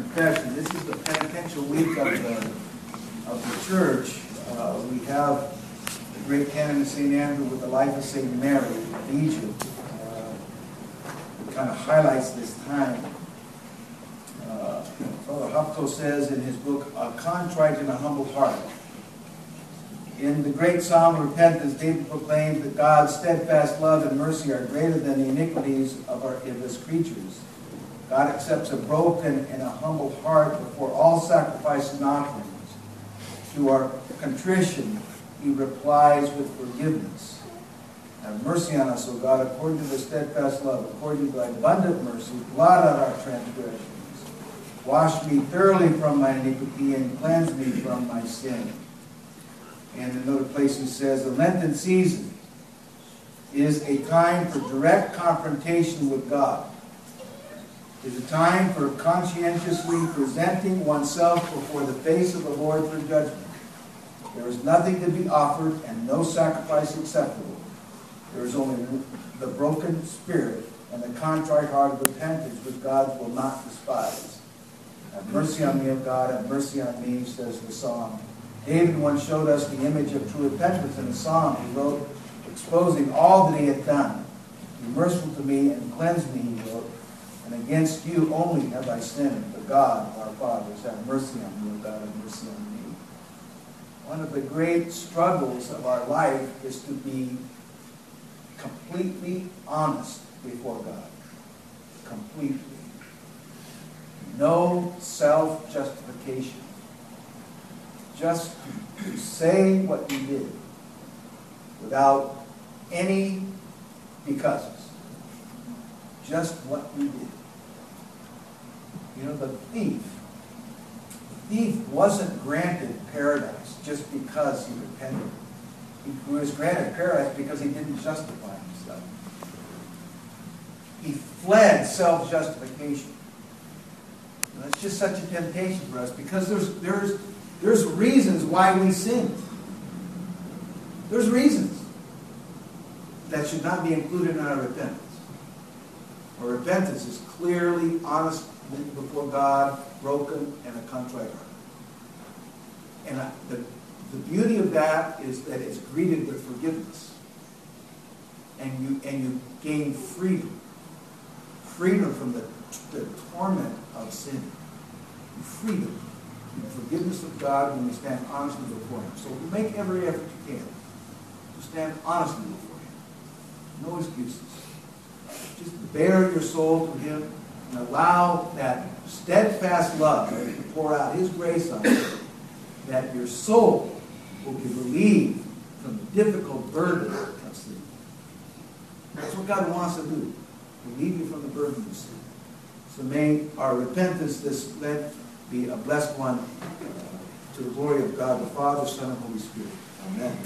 confession. This is the penitential week of the, of the church. Uh, we have the great canon of St. Andrew with the life of St. Mary of Egypt. Uh, it kind of highlights this time. Uh, Father Hopko says in his book, A Contrite and a Humble Heart. In the great psalm of repentance, David proclaims that God's steadfast love and mercy are greater than the iniquities of, our, of his creatures. God accepts a broken and a humble heart before all sacrifices and offerings. To our contrition, he replies with forgiveness. Have mercy on us, O God, according to the steadfast love, according to thy abundant mercy, blot out our transgressions. Wash me thoroughly from my iniquity and cleanse me from my sin. And another place he says, the Lenten season is a time for direct confrontation with God. Is a time for conscientiously presenting oneself before the face of the Lord for judgment. There is nothing to be offered and no sacrifice acceptable. There is only the broken spirit and the contrite heart of repentance which God will not despise. Have mercy on me, O God, have mercy on me, says the psalm. David once showed us the image of true repentance in a psalm he wrote, exposing all that he had done. Be merciful to me and cleanse me, he wrote, and against you only have I sinned. The God our fathers, have mercy on O God, have mercy on me. One of the great struggles of our life is to be completely honest before God. Completely. No self-justification just to say what you did without any becauses. Just what you did. You know, the thief, the thief wasn't granted paradise just because he repented. He was granted paradise because he didn't justify himself. He fled self-justification. That's just such a temptation for us because there's, there's there's reasons why we sin. There's reasons that should not be included in our repentance. Our repentance is clearly honest before God, broken, and a contrite heart. And the, the beauty of that is that it's greeted with forgiveness. And you, and you gain freedom. Freedom from the, the torment of sin. Freedom the forgiveness of God when we stand honestly before Him. So make every effort you can to stand honestly before Him. No excuses. Just bare your soul to Him and allow that steadfast love to pour out His grace on you, that your soul will be relieved from the difficult burden of sin. That's what God wants to do, relieve you from the burden of sin. So may our repentance this Lent be a blessed one to the glory of God the Father, Son, and Holy Spirit. Amen.